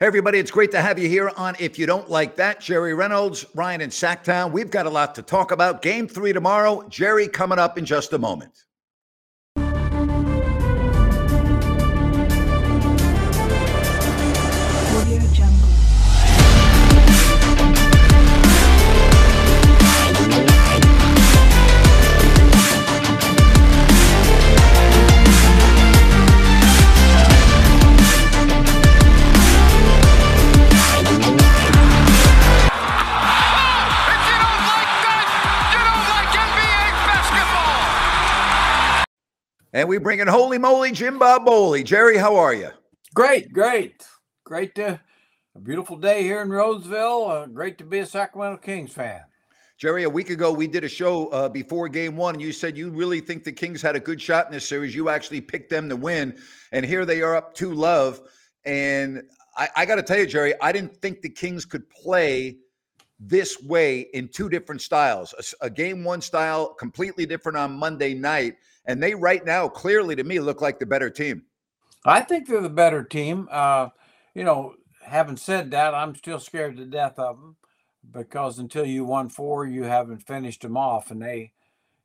Hey, everybody, it's great to have you here on If You Don't Like That. Jerry Reynolds, Ryan in Sacktown. We've got a lot to talk about. Game three tomorrow. Jerry coming up in just a moment. And we bring in Holy Moly Jim Bob Bowley. Jerry, how are you? Great, great. Great to a beautiful day here in Roseville. Uh, great to be a Sacramento Kings fan. Jerry, a week ago we did a show uh, before game one, and you said you really think the Kings had a good shot in this series. You actually picked them to win, and here they are up two love. And I, I got to tell you, Jerry, I didn't think the Kings could play this way in two different styles. A, a game one style, completely different on Monday night and they right now clearly to me look like the better team. I think they're the better team. Uh, you know, having said that, I'm still scared to death of them because until you won four, you haven't finished them off, and they,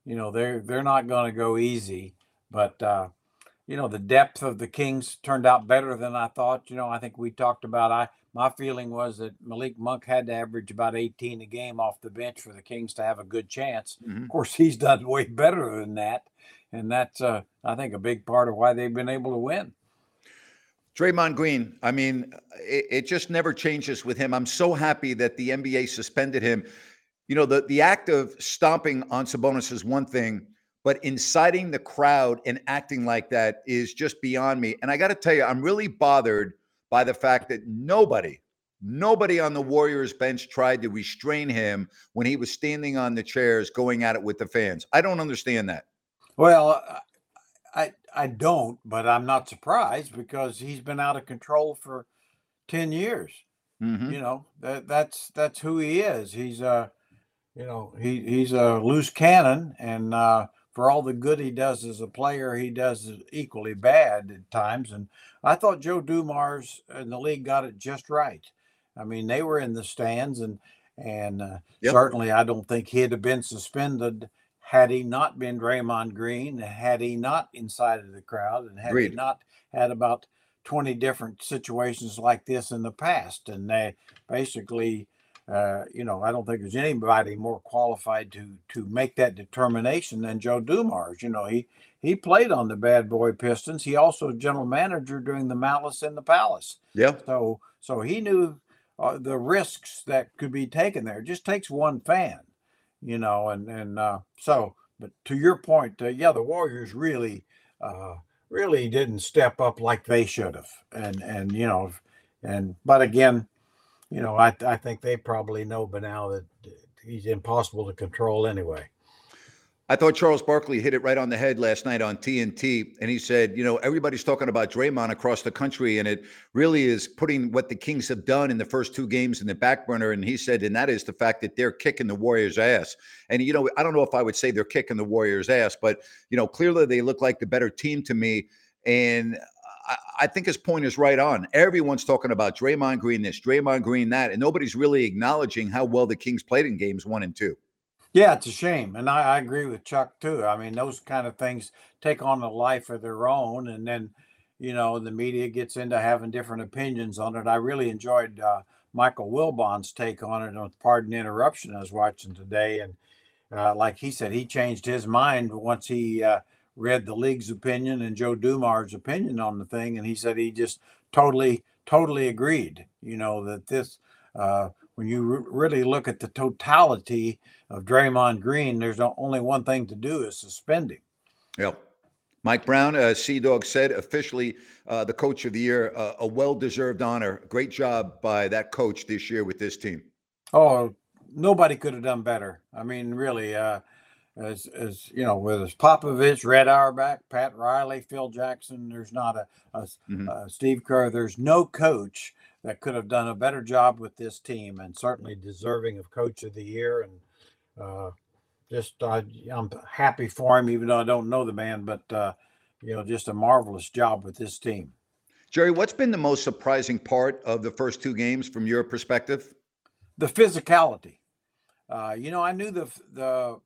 you know, they're they're not going to go easy. But uh, you know, the depth of the Kings turned out better than I thought. You know, I think we talked about. I my feeling was that Malik Monk had to average about 18 a game off the bench for the Kings to have a good chance. Mm-hmm. Of course, he's done way better than that and that's uh, I think a big part of why they've been able to win. Draymond Green, I mean, it, it, just never changes with him. I'm so happy that the NBA suspended him. You know, the the act of stomping on Sabonis is one thing, but inciting the crowd and acting like that is just beyond me. And I got to tell you, I'm really bothered by the fact that nobody, nobody on the Warriors bench tried to restrain him when he was standing on the chairs going at it with the fans. I don't understand that. Well, I I don't, but I'm not surprised because he's been out of control for ten years. Mm-hmm. You know that that's that's who he is. He's a, you know, he he's a loose cannon, and uh, for all the good he does as a player, he does equally bad at times. And I thought Joe Dumars and the league got it just right. I mean, they were in the stands, and and uh, yep. certainly I don't think he'd have been suspended had he not been Draymond Green, had he not incited the crowd, and had Agreed. he not had about 20 different situations like this in the past. And they basically, uh, you know, I don't think there's anybody more qualified to to make that determination than Joe Dumars. You know, he he played on the Bad Boy Pistons. He also general manager during the Malice in the Palace. Yeah. So so he knew uh, the risks that could be taken there. It just takes one fan you know, and and uh, so. But to your point, uh, yeah, the Warriors really, uh, really didn't step up like they should have, and and you know, and but again, you know, I I think they probably know by now that he's impossible to control anyway. I thought Charles Barkley hit it right on the head last night on TNT. And he said, you know, everybody's talking about Draymond across the country, and it really is putting what the Kings have done in the first two games in the back burner. And he said, and that is the fact that they're kicking the Warriors' ass. And, you know, I don't know if I would say they're kicking the Warriors' ass, but, you know, clearly they look like the better team to me. And I, think his point is right on. Everyone's talking about Draymond Green this, Draymond Green that, and nobody's really acknowledging how well the Kings played in games one and two. Yeah, it's a shame. And I, I agree with Chuck too. I mean, those kind of things take on a life of their own. And then, you know, the media gets into having different opinions on it. I really enjoyed uh, Michael Wilbon's take on it on Pardon Interruption I was watching today. And uh, like he said, he changed his mind once he uh, read the league's opinion and Joe Dumars' opinion on the thing. And he said he just totally, totally agreed, you know, that this, uh, when you re- really look at the totality of Draymond Green, there's only one thing to do is suspend him. Yep. Mike Brown, uh, Sea Dog said, officially uh, the coach of the year, uh, a well deserved honor. Great job by that coach this year with this team. Oh, nobody could have done better. I mean, really, uh, as, as you know, with Popovich, Red Auerbach, Pat Riley, Phil Jackson, there's not a, a, mm-hmm. a Steve Kerr, there's no coach that could have done a better job with this team and certainly deserving of coach of the year. And uh, just uh, I'm happy for him, even though I don't know the man, but uh, you know, just a marvelous job with this team. Jerry, what's been the most surprising part of the first two games from your perspective? The physicality. Uh, you know, I knew the the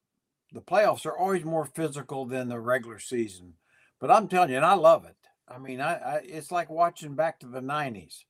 the playoffs are always more physical than the regular season, but I'm telling you, and I love it. I mean, I, I it's like watching back to the '90s.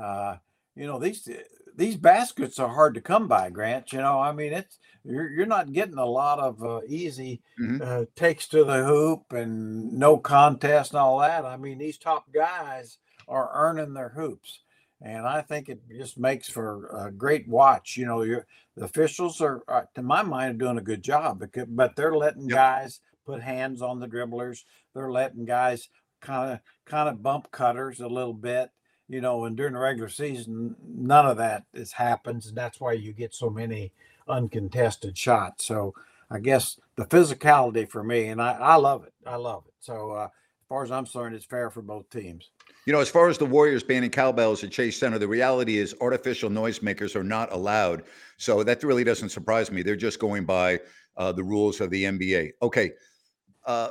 Uh, you know, these these baskets are hard to come by, Grant. You know, I mean, it's you're you're not getting a lot of uh, easy mm-hmm. uh, takes to the hoop and no contest and all that. I mean, these top guys are earning their hoops, and I think it just makes for a great watch. You know, the officials are, are, uh, to my mind, are doing a good job, because, but they're letting yep. guys put hands on the dribblers. They're letting guys kind of kind of bump cutters a little bit you know, and during the regular season, none of that is happens, and that's why you get so many uncontested shots. So I guess the physicality for me, and I, I love it. I love it. So uh, as far as I'm concerned, it's fair for both teams. You know, as far as the Warriors banning cowbells at Chase Center, the reality is artificial noisemakers are not allowed. So that really doesn't surprise me. They're just going by uh, the rules of the NBA. Okay. Uh,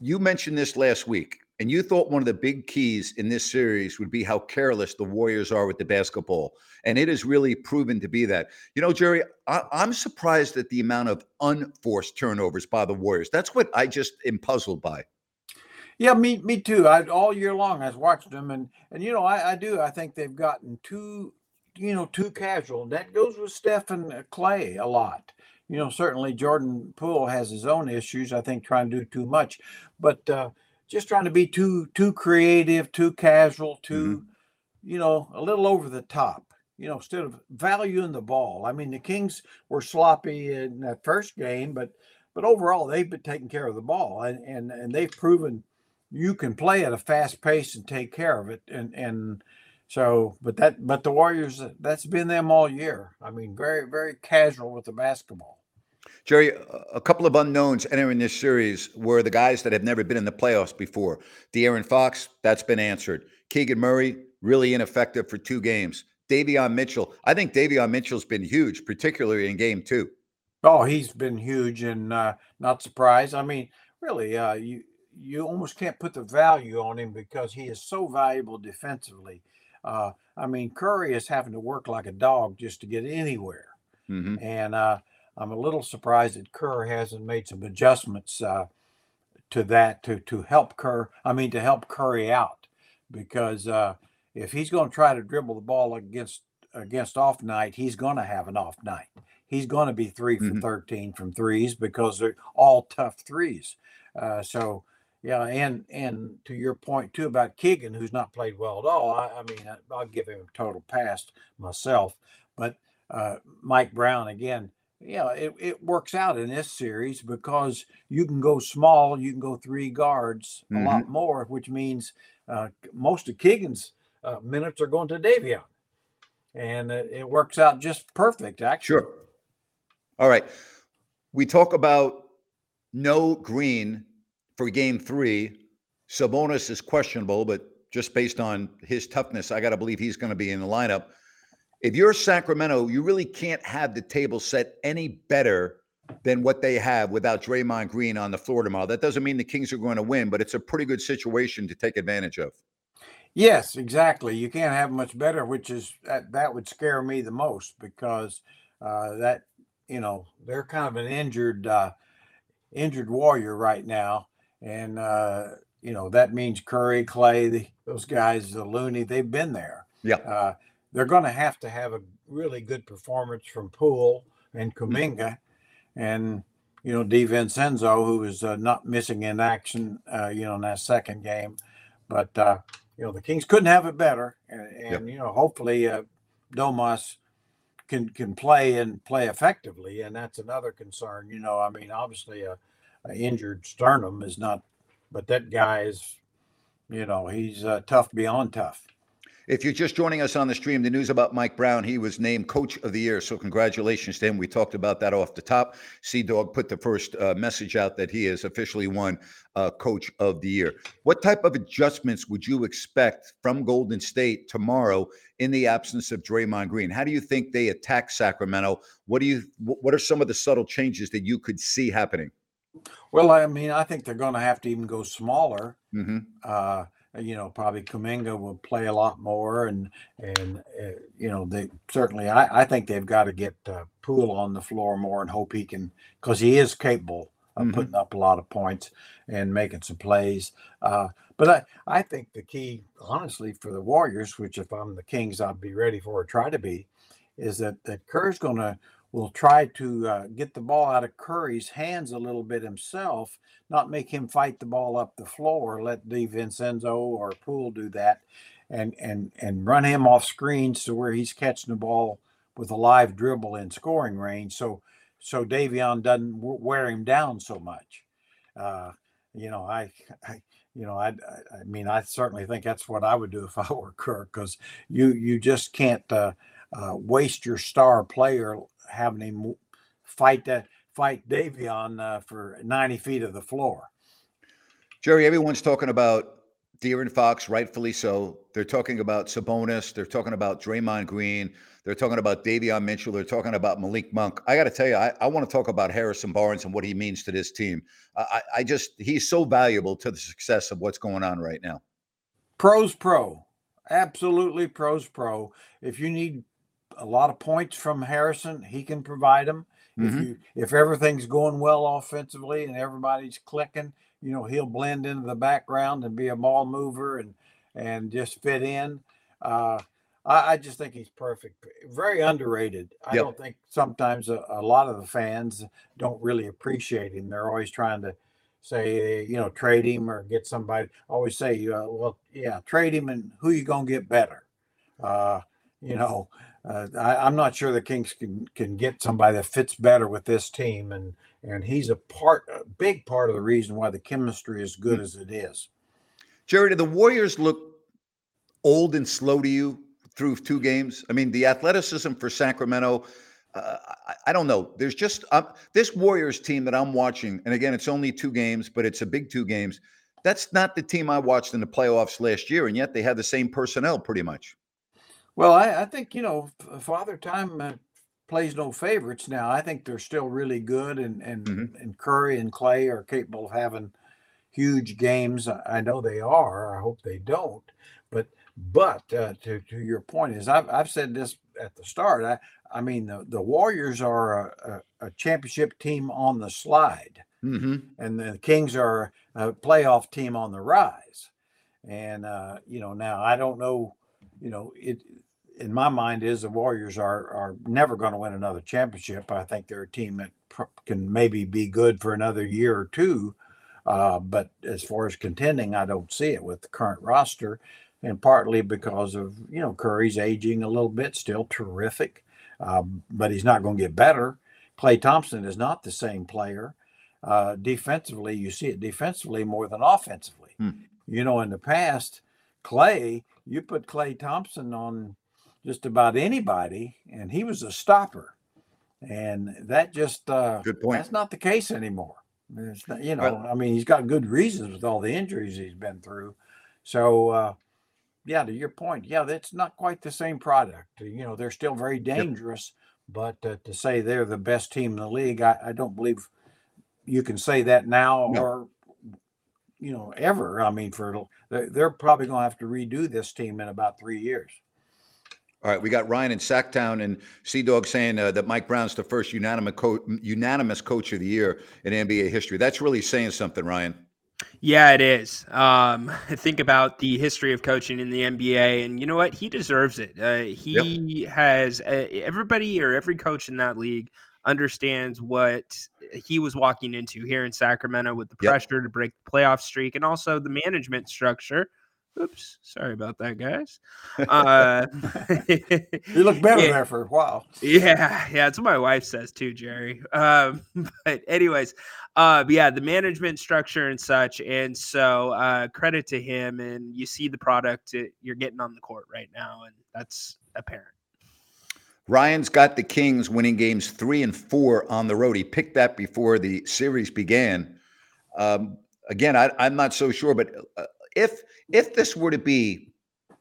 you mentioned this last week. And you thought one of the big keys in this series would be how careless the Warriors are with the basketball. And it has really proven to be that. You know, Jerry, I, am surprised at the amount of unforced turnovers by the Warriors. That's what I just am puzzled by. Yeah, me me too. I all year long I've watched them and and you know, I, I do. I think they've gotten too, you know, too casual. That goes with Steph and Klay a lot. You know, certainly Jordan Poole has his own issues, I think, trying to do too much. But uh just trying to be too too creative, too casual, too mm-hmm. you know a little over the top. You know, instead of valuing the ball. I mean, the Kings were sloppy in that first game, but but overall they've been taking care of the ball, and and and they've proven you can play at a fast pace and take care of it, and and so, but that but the Warriors that's been them all year. I mean, very very casual with the basketball. Jerry, a couple of unknowns entering this series were the guys that have never been in the playoffs before. De'Aaron Fox, that's been answered. Keegan Murray, really ineffective for two games. Davion Mitchell, I think Davion Mitchell's been huge, particularly in game two. Oh, he's been huge and uh, not surprised. I mean, really, uh, you you almost can't put the value on him because he is so valuable defensively. Uh, I mean, Curry is having to work like a dog just to get anywhere. Mm-hmm. And uh, I'm a little surprised that Kerr hasn't made some adjustments uh, to that to to help Kerr. I mean, to help Curry out because uh, if he's going to try to dribble the ball against against off night, he's going to have an off night. He's going to be 3 for mm-hmm. 13 from threes because they're all tough threes. Uh, so yeah, and and to your point too about Keegan, who's not played well at all. I, I mean, I, will give him a total pass myself, but uh, Mike Brown again yeah, it, it works out in this series because you can go small, you can go three guards a mm-hmm. lot more, which means uh, most of Keegan's uh, minutes are going to Davion. And it, it works out just perfect, actually. Sure. All right. We talk about no green for game three. Sabonis is questionable, but just based on his toughness, I got to believe he's going to be in the lineup if you're Sacramento, you really can't have the table set any better than what they have without Draymond Green on the floor tomorrow. That doesn't mean the Kings are going to win, but it's a pretty good situation to take advantage of. Yes, exactly. You can't have much better, which is that, that would scare me the most because uh, that you know they're kind of an injured uh, injured warrior right now, and uh, you know that means Curry, Klay, the, those guys, the Looney, they've been there. Yeah. Uh, they're going to have to have a really good performance from Poole and mm-hmm. Kuminga, and you know DiVincenzo, who is uh, not missing in action, uh, you know, in that second game. But uh, you know the Kings couldn't have it better, and, and yep. you know hopefully uh, Domas can can play and play effectively, and that's another concern. You know, I mean, obviously a, a injured sternum is not, but that guy is, you know, he's uh, tough beyond tough. If you're just joining us on the stream, the news about Mike Brown, he was named Coach of the Year. So congratulations to him. We talked about that off the top. Sea Dog put the first uh, message out that he has officially won uh, Coach of the Year. What type of adjustments would you expect from Golden State tomorrow in the absence of Draymond Green? How do you think they attack Sacramento? What do you? What are some of the subtle changes that you could see happening? Well, I mean, I think they're going to have to even go smaller. Mm-hmm. Uh, you know, probably Kuminga will play a lot more, and and uh, you know, they certainly. I, I think they've got to get uh, Poole on the floor more and hope he can, because he is capable of mm-hmm. putting up a lot of points and making some plays. Uh, but I, I think the key, honestly, for the Warriors, which if I'm the Kings, I'd be ready for or try to be, is that that Kerr's going to will try to uh, get the ball out of Curry's hands a little bit himself, not make him fight the ball up the floor. Let DiVincenzo or Poole do that, and and and run him off screens to where he's catching the ball with a live dribble in scoring range. So so Davion doesn't wear him down so much. Uh, you know, I, I you know, I, I mean, I certainly think that's what I would do if I were Kirk, because you you just can't uh, uh, waste your star player having him fight that fight Davion uh, for 90 feet of the floor. Jerry, everyone's talking about De'Aaron Fox, rightfully so. They're talking about Sabonis. They're talking about Draymond Green. They're talking about Davion Mitchell. They're talking about Malik Monk. I got to tell you, I, I want to talk about Harrison Barnes and what he means to this team. I, I just, he's so valuable to the success of what's going on right now. Pros pro. Absolutely pros pro. If you need a lot of points from Harrison. He can provide them. Mm-hmm. If you if everything's going well offensively and everybody's clicking, you know he'll blend into the background and be a ball mover and and just fit in. Uh, I, I, just think he's perfect. Very underrated. I yep. don't think sometimes a, a, lot of the fans don't really appreciate him. They're always trying to say, you know, trade him or get somebody. always say, uh, well, yeah, trade him and who you gonna get better. Uh, you know, uh, I, am not sure the Kings can can get somebody that fits better with this team, and and he's a part, a big part of the reason why the chemistry is good as it is. Jerry, do the Warriors look old and slow to you through two games? I mean, the athleticism for Sacramento. Uh, I, I, don't know. There's just um, this Warriors team that I'm watching, and again, it's only two games, but it's a big two games. That's not the team I watched in the playoffs last year, and yet they have the same personnel pretty much. Well, I, I think you know Father Time uh, plays no favorites now. I think they're still really good, and and mm-hmm. and Curry and Klay are capable of having huge games. I know they are. I hope they don't. But but uh, to to your point is I've I've said this at the start. I I mean the the Warriors are a, a, a championship team on the slide, mm-hmm. and the Kings are a playoff team on the rise. And uh, you know now I don't know. You know it in my mind is the Warriors are are never going to win another championship. I think they're a team that pr- can maybe be good for another year or two, uh, but as far as contending, I don't see it with the current roster, and partly because of you know Curry's aging a little bit, still terrific, uh, but he's not going to get better. Klay Thompson is not the same player. Uh, defensively, you see it defensively more than offensively. Hmm. You know, in the past, Klay, you put Klay Thompson on just about anybody, and he was a stopper. And that just uh, good point. That's not the case anymore. Not, you know, I mean, he's got good reasons with all the injuries he's been through. So, uh, yeah, to your point, yeah, that's not quite the same product. You know, they're still very dangerous, yep. but uh, to say they're the best team in the league, I, I don't believe you can say that now no. or you know ever. I mean, for they're probably going to have to redo this team in about three years. All right, we got Ryan in Sacktown and Sea Dog saying uh, that Mike Brown's the first unanimous co- unanimous coach of the year in NBA history. That's really saying something, Ryan. Yeah, it is. Um, think about the history of coaching in the NBA, and you know what? He deserves it. Uh, he yep. has uh, everybody or every coach in that league understands what he was walking into here in Sacramento with the pressure yep. to break the playoff streak and also the management structure Oops, sorry about that, guys. Uh, you look better yeah, there for a while. Yeah, yeah, it's what my wife says too, Jerry. Um, but anyways, uh, yeah, the management structure and such, and so uh, credit to him. And you see the product you're getting on the court right now, and that's apparent. Ryan's got the Kings winning games three and four on the road. He picked that before the series began. Um, again, I, am not so sure, but uh, if if this were to be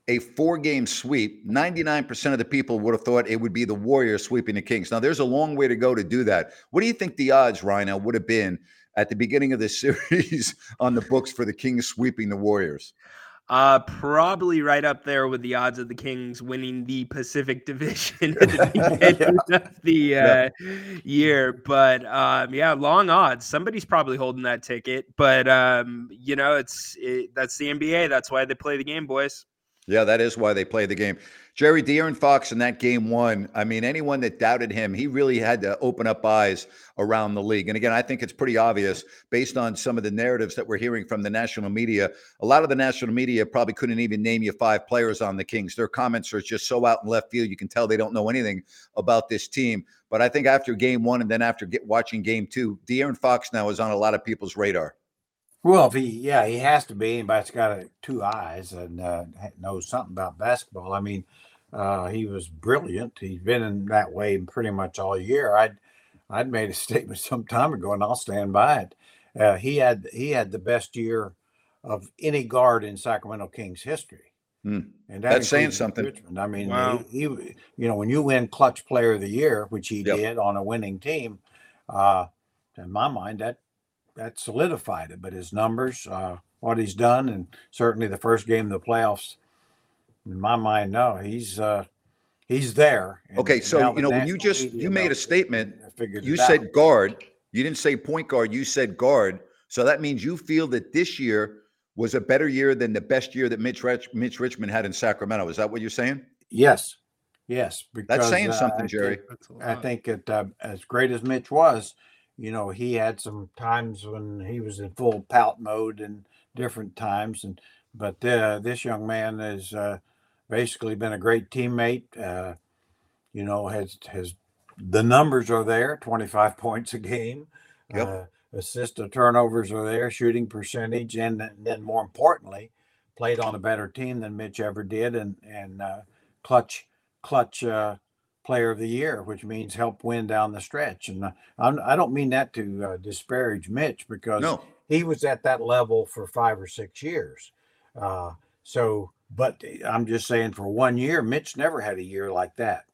a four game sweep, 99% of the people would have thought it would be the Warriors sweeping the Kings. Now, there's a long way to go to do that. What do you think the odds, Rhino, would have been at the beginning of this series on the books for the Kings sweeping the Warriors? Uh, probably right up there with the odds of the Kings winning the Pacific Division at the beginning yeah. of the uh, yeah. year. But um, yeah, long odds. Somebody's probably holding that ticket. But um, you know, it's it, that's the NBA. That's why they play the game, boys. Yeah, that is why they play the game. Jerry De'Aaron Fox in that game one. I mean, anyone that doubted him, he really had to open up eyes around the league. And again, I think it's pretty obvious based on some of the narratives that we're hearing from the national media. A lot of the national media probably couldn't even name you five players on the Kings. Their comments are just so out in left field. You can tell they don't know anything about this team. But I think after game one and then after get, watching game two, De'Aaron Fox now is on a lot of people's radar. Well, if he, yeah, he has to be. Anybody's got a, two eyes and uh, knows something about basketball. I mean, uh, he was brilliant. He's been in that way pretty much all year. I'd I'd made a statement some time ago, and I'll stand by it. Uh, he had he had the best year of any guard in Sacramento Kings history. Mm. And that that's saying something. Richmond. I mean, wow. he, he, you know, when you win Clutch Player of the Year, which he yep. did on a winning team, uh, in my mind, that that solidified it. But his numbers, uh, what he's done, and certainly the first game of the playoffs in my mind, no, he's uh, he's there. And, okay, so you know when you just you made a statement, you said out. guard. You didn't say point guard. You said guard. So that means you feel that this year was a better year than the best year that Mitch Rich, Mitch Richmond had in Sacramento. Is that what you're saying? Yes, yes. Because, That's saying uh, something, Jerry. I think it uh, as great as Mitch was, you know, he had some times when he was in full pout mode and different times, and but uh, this young man has uh, basically been a great teammate. Uh, you know, has has the numbers are there, 25 points a game. Yep. Uh, assist to turnovers are there, shooting percentage, and, then more importantly, played on a better team than Mitch ever did, and and uh, clutch clutch uh, player of the year, which means help win down the stretch. And uh, I'm, I do not mean that to uh, disparage Mitch because no. he was at that level for five or six years. Uh, so but I'm just saying, for one year, Mitch never had a year like that,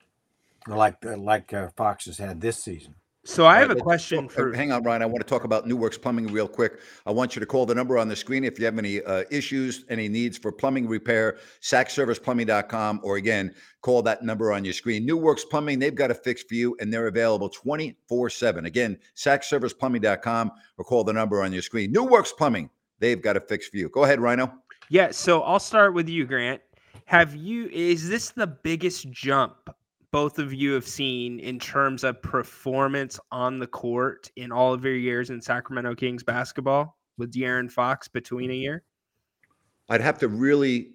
like uh, like uh, Fox has had this season. So I have a question for. Hang on, Ryan. I want to talk about New Works Plumbing real quick. I want you to call the number on the screen if you have any uh, issues, any needs for plumbing repair. SacServicePlumbing.com, or again, call that number on your screen. New Works Plumbing, they've got a fix for you, and they're available 24/7. Again, SacServicePlumbing.com, or call the number on your screen. New Works Plumbing, they've got a fix for you. Go ahead, Rhino. Yeah, so I'll start with you, Grant. Have you is this the biggest jump both of you have seen in terms of performance on the court in all of your years in Sacramento Kings basketball with De'Aaron Fox between a year? I'd have to really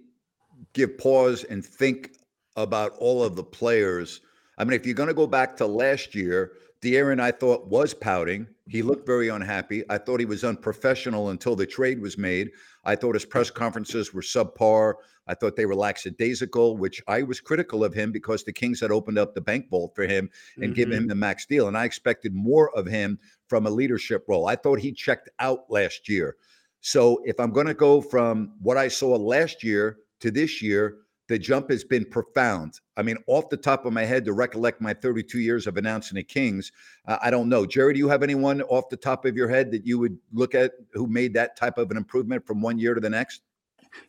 give pause and think about all of the players. I mean, if you're going to go back to last year, De'Aaron, I thought, was pouting. He looked very unhappy. I thought he was unprofessional until the trade was made. I thought his press conferences were subpar. I thought they were lackadaisical, which I was critical of him because the Kings had opened up the bank vault for him and mm-hmm. given him the max deal. And I expected more of him from a leadership role. I thought he checked out last year. So if I'm going to go from what I saw last year to this year, the jump has been profound. I mean, off the top of my head, to recollect my 32 years of announcing the Kings, uh, I don't know. Jerry, do you have anyone off the top of your head that you would look at who made that type of an improvement from one year to the next?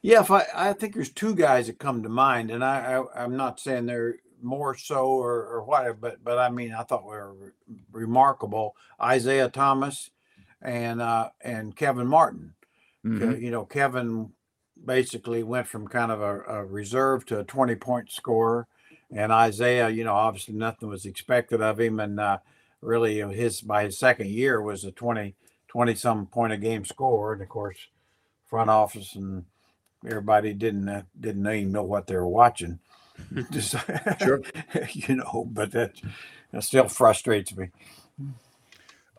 Yeah, if I, I think there's two guys that come to mind, and I, I am not saying they're more so or, or whatever, but but I mean I thought were re- remarkable. Isaiah Thomas and uh, and Kevin Martin. Mm-hmm. You know, Kevin basically went from kind of a, a reserve to a 20 point scorer. And Isaiah, you know, obviously nothing was expected of him. And uh, really, his by his second year was a 20, 20 some point a game score. And of course, front office and everybody didn't uh, didn't even know what they were watching. Just, sure. you know, but that, that still frustrates me.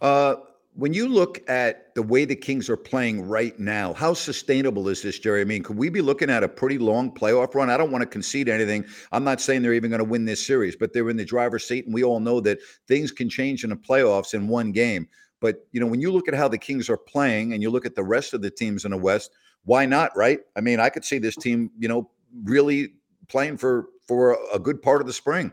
Uh, when you look at the way the Kings are playing right now, how sustainable is this, Jerry? I mean, could we be looking at a pretty long playoff run? I don't want to concede anything. I'm not saying they're even going to win this series, but they're in the driver's seat, and we all know that things can change in the playoffs in one game. But you know, when you look at how the Kings are playing, and you look at the rest of the teams in the West, why not? Right? I mean, I could see this team, you know, really playing for for a good part of the spring.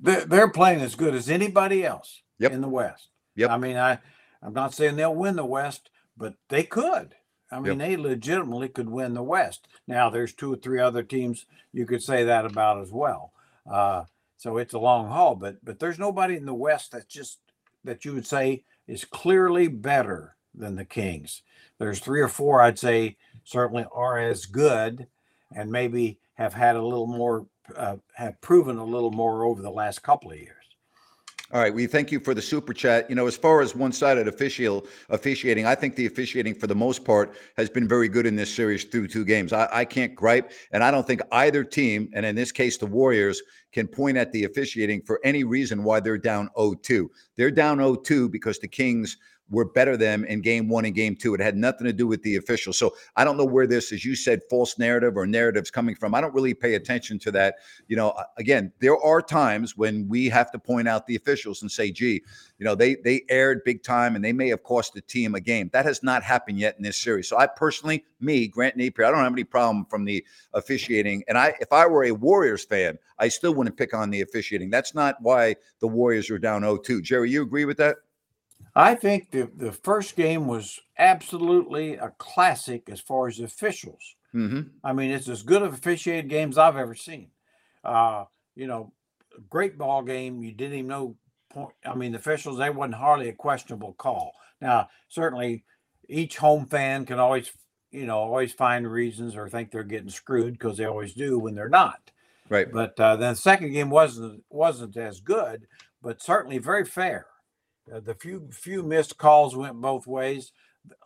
They're playing as good as anybody else yep. in the West. Yep. I mean, I I'm not saying they'll win the West, but they could. I mean, yep. they legitimately could win the West. Now, there's two or three other teams you could say that about as well. Uh, so it's a long haul, but but there's nobody in the West that's just that you would say is clearly better than the Kings. There's three or four I'd say certainly are as good, and maybe have had a little more, uh, have proven a little more over the last couple of years. All right, we thank you for the super chat. You know, as far as one-sided official officiating, I think the officiating for the most part has been very good in this series through two games. I, I can't gripe, and I don't think either team, and in this case the Warriors, can point at the officiating for any reason why they're down 0-2. They're down 0-2 because the Kings were better than in game one and game two. It had nothing to do with the officials. So I don't know where this, as you said, false narrative or narratives coming from. I don't really pay attention to that. You know, again, there are times when we have to point out the officials and say, gee, you know, they they erred big time and they may have cost the team a game. That has not happened yet in this series. So I personally, me, Grant Napear, I don't have any problem from the officiating. And I if I were a Warriors fan, I still wouldn't pick on the officiating. That's not why the Warriors are down 0-2. Jerry, you agree with that? I think the, the first game was absolutely a classic as far as officials. Mm-hmm. I mean, it's as good of officiated games I've ever seen. Uh, you know, great ball game. You didn't even know. Point. I mean, the officials they wasn't hardly a questionable call. Now, certainly, each home fan can always, you know, always find reasons or think they're getting screwed because they always do when they're not. Right. But uh, then the second game wasn't wasn't as good, but certainly very fair. Uh, the few few missed calls went both ways.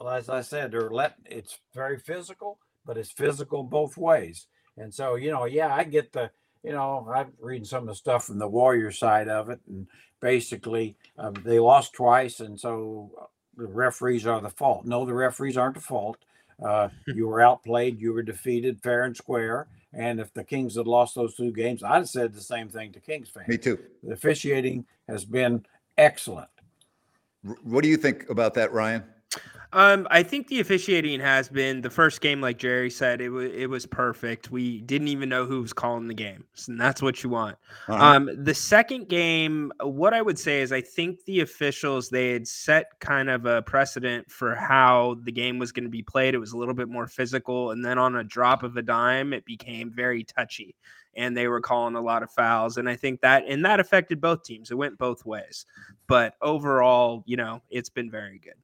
As I said, they're let it's very physical, but it's physical both ways. And so, you know, yeah, I get the, you know, I'm reading some of the stuff from the Warrior side of it, and basically um, they lost twice, and so uh, the referees are the fault. No, the referees aren't the fault. Uh, you were outplayed, you were defeated fair and square. And if the Kings had lost those two games, I'd have said the same thing to Kings fans. Me too. The officiating has been excellent. What do you think about that, Ryan? Um, I think the officiating has been the first game, like Jerry said, it was it was perfect. We didn't even know who was calling the game, and that's what you want. Uh-huh. Um, the second game, what I would say is, I think the officials they had set kind of a precedent for how the game was going to be played. It was a little bit more physical, and then on a drop of a dime, it became very touchy and they were calling a lot of fouls. And I think that and that affected both teams. It went both ways. But overall, you know, it's been very good.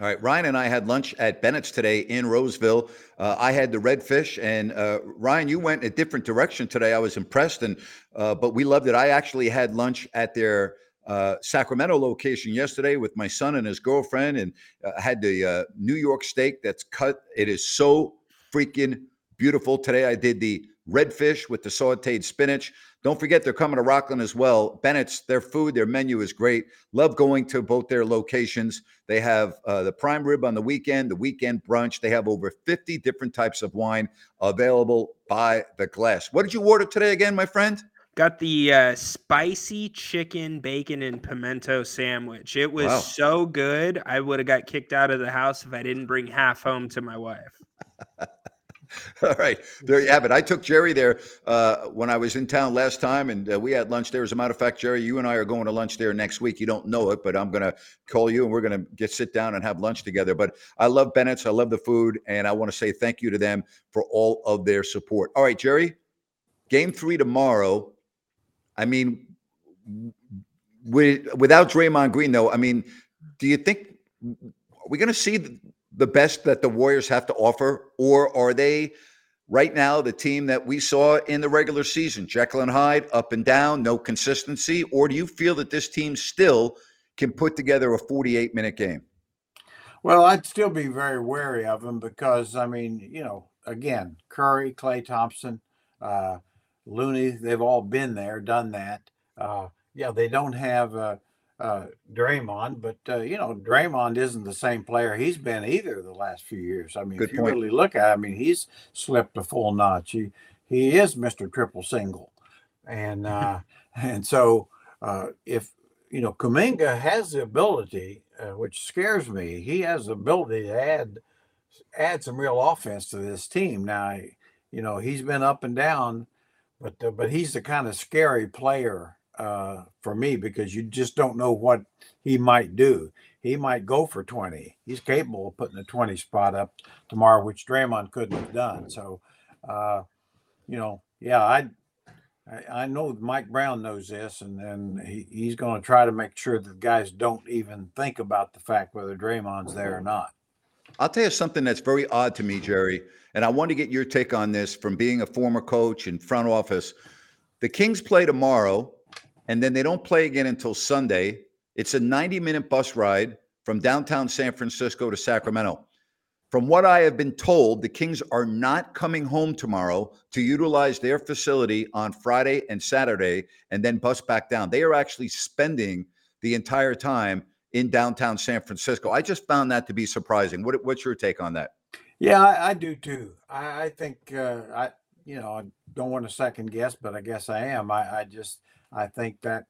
All right, Ryan and I had lunch at Bennett's today in Roseville. Uh, I had the redfish, and uh, Ryan, you went a different direction today. I was impressed, and uh, but we loved it. I actually had lunch at their uh, Sacramento location yesterday with my son and his girlfriend, and uh, had the uh, New York steak that's cut. It is so freaking beautiful. Today I did the redfish with the sauteed spinach. Don't forget they're coming to Rocklin as well. Bennett's, their food, their menu is great. Love going to both their locations. They have uh, the prime rib on the weekend, the weekend brunch. They have over 50 different types of wine available by the glass. What did you order today again, my friend? Got the uh, spicy chicken, bacon, and pimento sandwich. It was wow. so good. I would have got kicked out of the house if I didn't bring half home to my wife. All right, there you have it. I took Jerry there uh, when I was in town last time, and uh, we had lunch there. As a matter of fact, Jerry, you and I are going to lunch there next week. You don't know it, but I'm going to call you, and we're going to get sit down and have lunch together. But I love Bennett's. I love the food, and I want to say thank you to them for all of their support. All right, Jerry, game three tomorrow. I mean, with, without Draymond Green, though, I mean, do you think we're we going to see? the best that the Warriors have to offer, or are they right now the team that we saw in the regular season? Jekyll and Hyde, up and down, no consistency, or do you feel that this team still can put together a 48 minute game? Well, I'd still be very wary of them because, I mean, you know, again, Curry, Klay Thompson, uh, Looney, they've all been there, done that. Uh, yeah, they don't have. Uh, uh, Draymond, but uh, you know, Draymond isn't the same player he's been either the last few years. I mean, Good if you point. really look at, it, I mean, he's slipped a full notch. He he is Mister Triple Single, and uh, and so uh, if you know, Kuminga has the ability, uh, which scares me. He has the ability to add add some real offense to this team. Now, you know, he's been up and down, but uh, but he's the kind of scary player uh, for me because you just don't know what he might do. He might go for 20. He's capable of putting a 20 spot up tomorrow, which Draymond couldn't have done. So, uh, you know, yeah, I, I, know Mike Brown knows this, and and he, he's going to try to make sure that guys don't even think about the fact whether Draymond's there or not. I'll tell you something that's very odd to me, Jerry, and I want to get your take on this from being a former coach and front office. The Kings play tomorrow, and then they don't play again until Sunday. It's a 90 minute bus ride from downtown San Francisco to Sacramento. From what I have been told, the Kings are not coming home tomorrow to utilize their facility on Friday and Saturday and then bus back down. They are actually spending the entire time in downtown San Francisco. I just found that to be surprising. What, what's your take on that? Yeah, I, I do too. I, I think uh, I, you know, I don't want to second guess, but I guess I am. I, I just I think that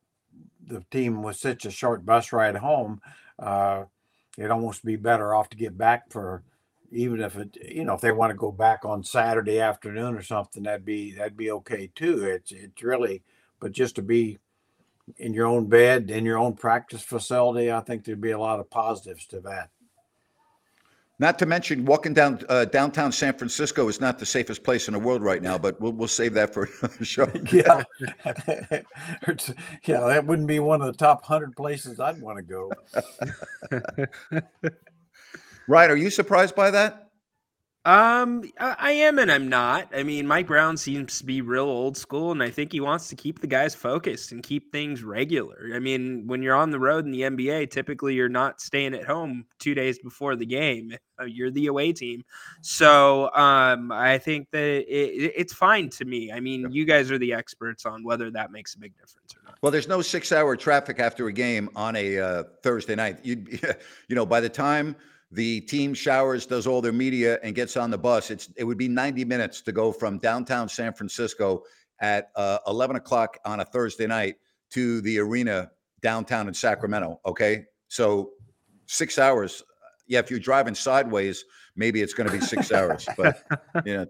the team was such a short bus ride home, uh, it'd almost be better off to get back for even if it you know if they want to go back on Saturday afternoon or something that'd be that'd be okay too. It's it's really but just to be in your own bed in your own practice facility, I think there'd be a lot of positives to that. Not to mention, walking down uh, downtown San Francisco is not the safest place in the world right now, but we'll we'll save that for another show. yeah, yeah, that wouldn't be one of the top hundred places I'd want to go. right? Are you surprised by that? Um, I am and I'm not. I mean, Mike Brown seems to be real old school, and I think he wants to keep the guys focused and keep things regular. I mean, when you're on the road in the NBA, typically you're not staying at home two days before the game. Uh, you're the away team, so um, I think that it, it's fine to me. I mean, you guys are the experts on whether that makes a big difference or not. Well, there's no six-hour traffic after a game on a uh, Thursday night. You, you know, by the time the team showers, does all their media, and gets on the bus. It's it would be 90 minutes to go from downtown San Francisco at uh, 11 o'clock on a Thursday night to the arena downtown in Sacramento. Okay, so six hours. Yeah, if you're driving sideways, maybe it's going to be six hours. But you know,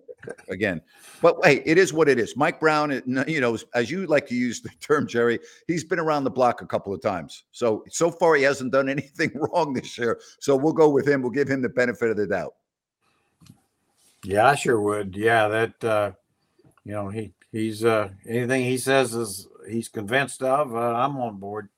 again, but hey, it is what it is. Mike Brown, you know, as you like to use the term, Jerry, he's been around the block a couple of times. So so far, he hasn't done anything wrong this year. So we'll go with him. We'll give him the benefit of the doubt. Yeah, I sure would. Yeah, that uh, you know, he he's uh anything he says is he's convinced of. Uh, I'm on board.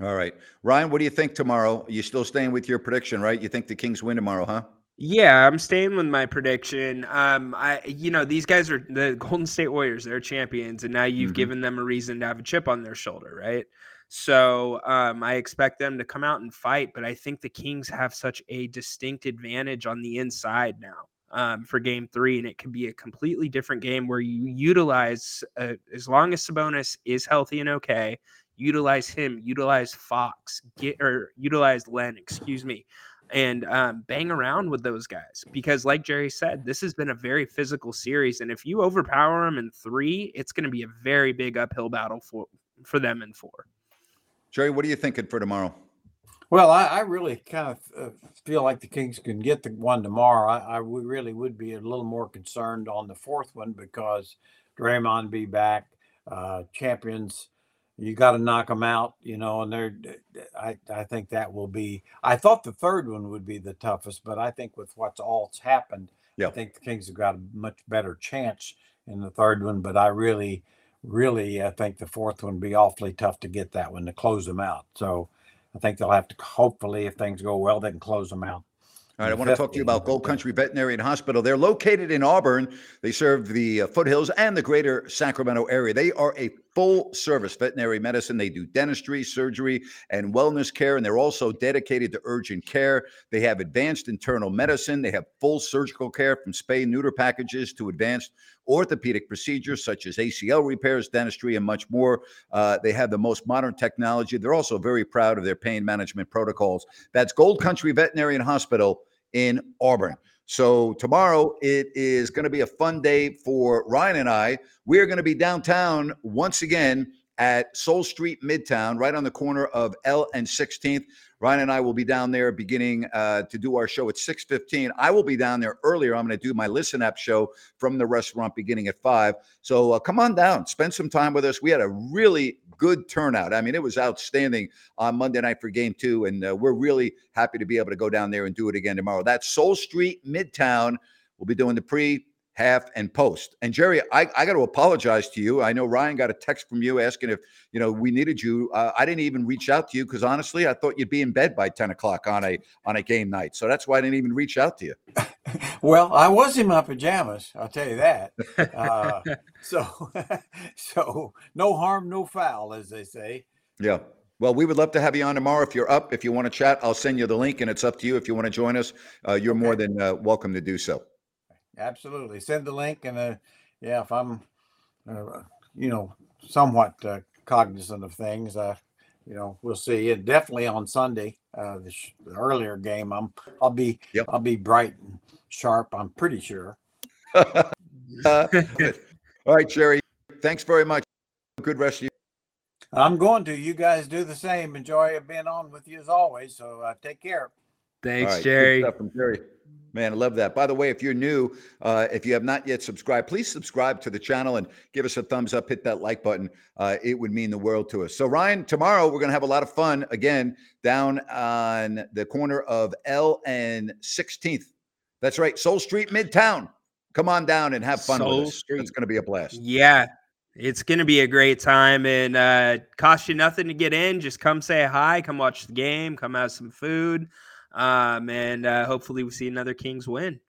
All right. Ryan, what do you think tomorrow? You still staying with your prediction, right? You think the Kings win tomorrow, huh? Yeah, I'm staying with my prediction. Um, I, you know, these guys are the Golden State Warriors. They're champions, and now you've mm-hmm. given them a reason to have a chip on their shoulder, right? So um, I expect them to come out and fight, but I think the Kings have such a distinct advantage on the inside now um, for Game Three, and it could be a completely different game where you utilize, uh, as long as Sabonis is healthy and okay, utilize him, utilize Fox, get or utilize Len, excuse me, and um, bang around with those guys because, like Jerry said, this has been a very physical series, and if you overpower them in three, it's going to be a very big uphill battle for for them in four. Jerry, what are you thinking for tomorrow? Well, I, I really kind of uh, feel like the Kings can get the one tomorrow. I, I really would be a little more concerned on the fourth one because Draymond be back, uh, champions you got to knock them out, you know, and they're, I, I think that will be, I thought the third one would be the toughest, but I think with what's all's happened, yeah. I think the Kings have got a much better chance in the third one, but I really, really, I think the fourth one would be awfully tough to get that one to close them out. So I think they'll have to, hopefully, if things go well, they can close them out. All right, I want to talk to you about Gold Country Veterinary and Hospital. They're located in Auburn. They serve the uh, foothills and the greater Sacramento area. They are a full service veterinary medicine. They do dentistry, surgery, and wellness care, and they're also dedicated to urgent care. They have advanced internal medicine. They have full surgical care from spay neuter packages to advanced orthopedic procedures such as ACL repairs, dentistry, and much more. Uh, they have the most modern technology. They're also very proud of their pain management protocols. That's Gold Country Veterinary Hospital in Auburn. So tomorrow it is going to be a fun day for Ryan and I. We're going to be downtown once again at Soul Street Midtown, right on the corner of L and 16th. Ryan and I will be down there beginning uh, to do our show at 6:15. I will be down there earlier. I'm going to do my Listen up show from the restaurant beginning at five. So uh, come on down, spend some time with us. We had a really good turnout. I mean, it was outstanding on Monday night for Game Two, and uh, we're really happy to be able to go down there and do it again tomorrow. That's Soul Street Midtown. We'll be doing the pre half and post. And Jerry, I, I got to apologize to you. I know Ryan got a text from you asking if you know we needed you. Uh, I didn't even reach out to you because honestly, I thought you'd be in bed by ten o'clock on a on a game night. So that's why I didn't even reach out to you. well, I was in my pajamas. I'll tell you that. Uh, so so no harm, no foul, as they say. Yeah. Well, we would love to have you on tomorrow. If you're up, if you want to chat, I'll send you the link, and it's up to you. If you want to join us, uh, you're more than uh, welcome to do so. Absolutely. Send the link. And uh, yeah, if I'm, uh, you know, somewhat uh, cognizant of things, uh, you know, we'll see. And definitely on Sunday, uh, the, sh- the earlier game, I'm, I'll be, yep. I'll be bright and sharp. I'm pretty sure. uh, All right, Jerry. Thanks very much. Good rest of you. I'm going to. You guys do the same. Enjoy being on with you as always. So uh, take care. Thanks, right, Jerry. from Jerry. Man, I love that. By the way, if you're new, uh, if you have not yet subscribed, please subscribe to the channel and give us a thumbs up. Hit that like button. Uh, it would mean the world to us. So, Ryan, tomorrow we're going to have a lot of fun again down on the corner of L and 16th. That's right, Soul Street, Midtown. Come on down and have fun Soul with us. Street. It's going to be a blast. Yeah, it's going to be a great time and uh, cost you nothing to get in. Just come say hi, come watch the game, come have some food. Um, and uh, hopefully we see another Kings win.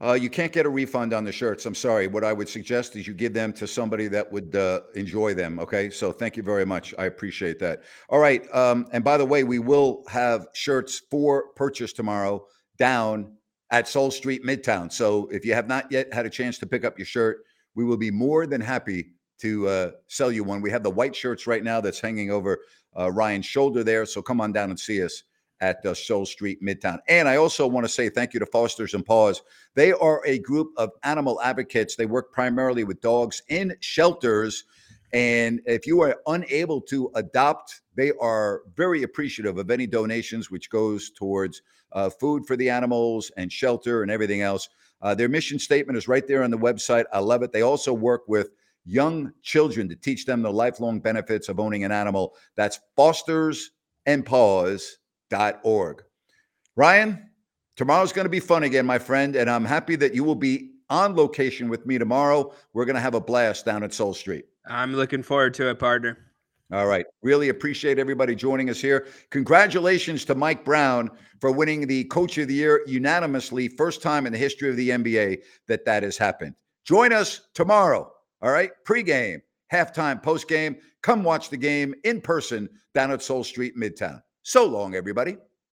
Uh, you can't get a refund on the shirts. I'm sorry. What I would suggest is you give them to somebody that would uh, enjoy them. Okay. So thank you very much. I appreciate that. All right. Um, and by the way, we will have shirts for purchase tomorrow down at Soul Street Midtown. So if you have not yet had a chance to pick up your shirt, we will be more than happy to uh, sell you one. We have the white shirts right now that's hanging over uh, Ryan's shoulder there. So come on down and see us at uh, Soul Street Midtown. And I also want to say thank you to Fosters and Paws. They are a group of animal advocates. They work primarily with dogs in shelters. And if you are unable to adopt, they are very appreciative of any donations, which goes towards uh, food for the animals and shelter and everything else. Uh, their mission statement is right there on the website. I love it. They also work with young children to teach them the lifelong benefits of owning an animal. That's Fosters and Paws org. Ryan, tomorrow's going to be fun again, my friend, and I'm happy that you will be on location with me tomorrow. We're going to have a blast down at Soul Street. I'm looking forward to it, partner. All right. Really appreciate everybody joining us here. Congratulations to Mike Brown for winning the Coach of the Year unanimously. First time in the history of the NBA that that has happened. Join us tomorrow. All right. Pre-game, halftime, post-game. Come watch the game in person down at Soul Street, Midtown. So long, everybody.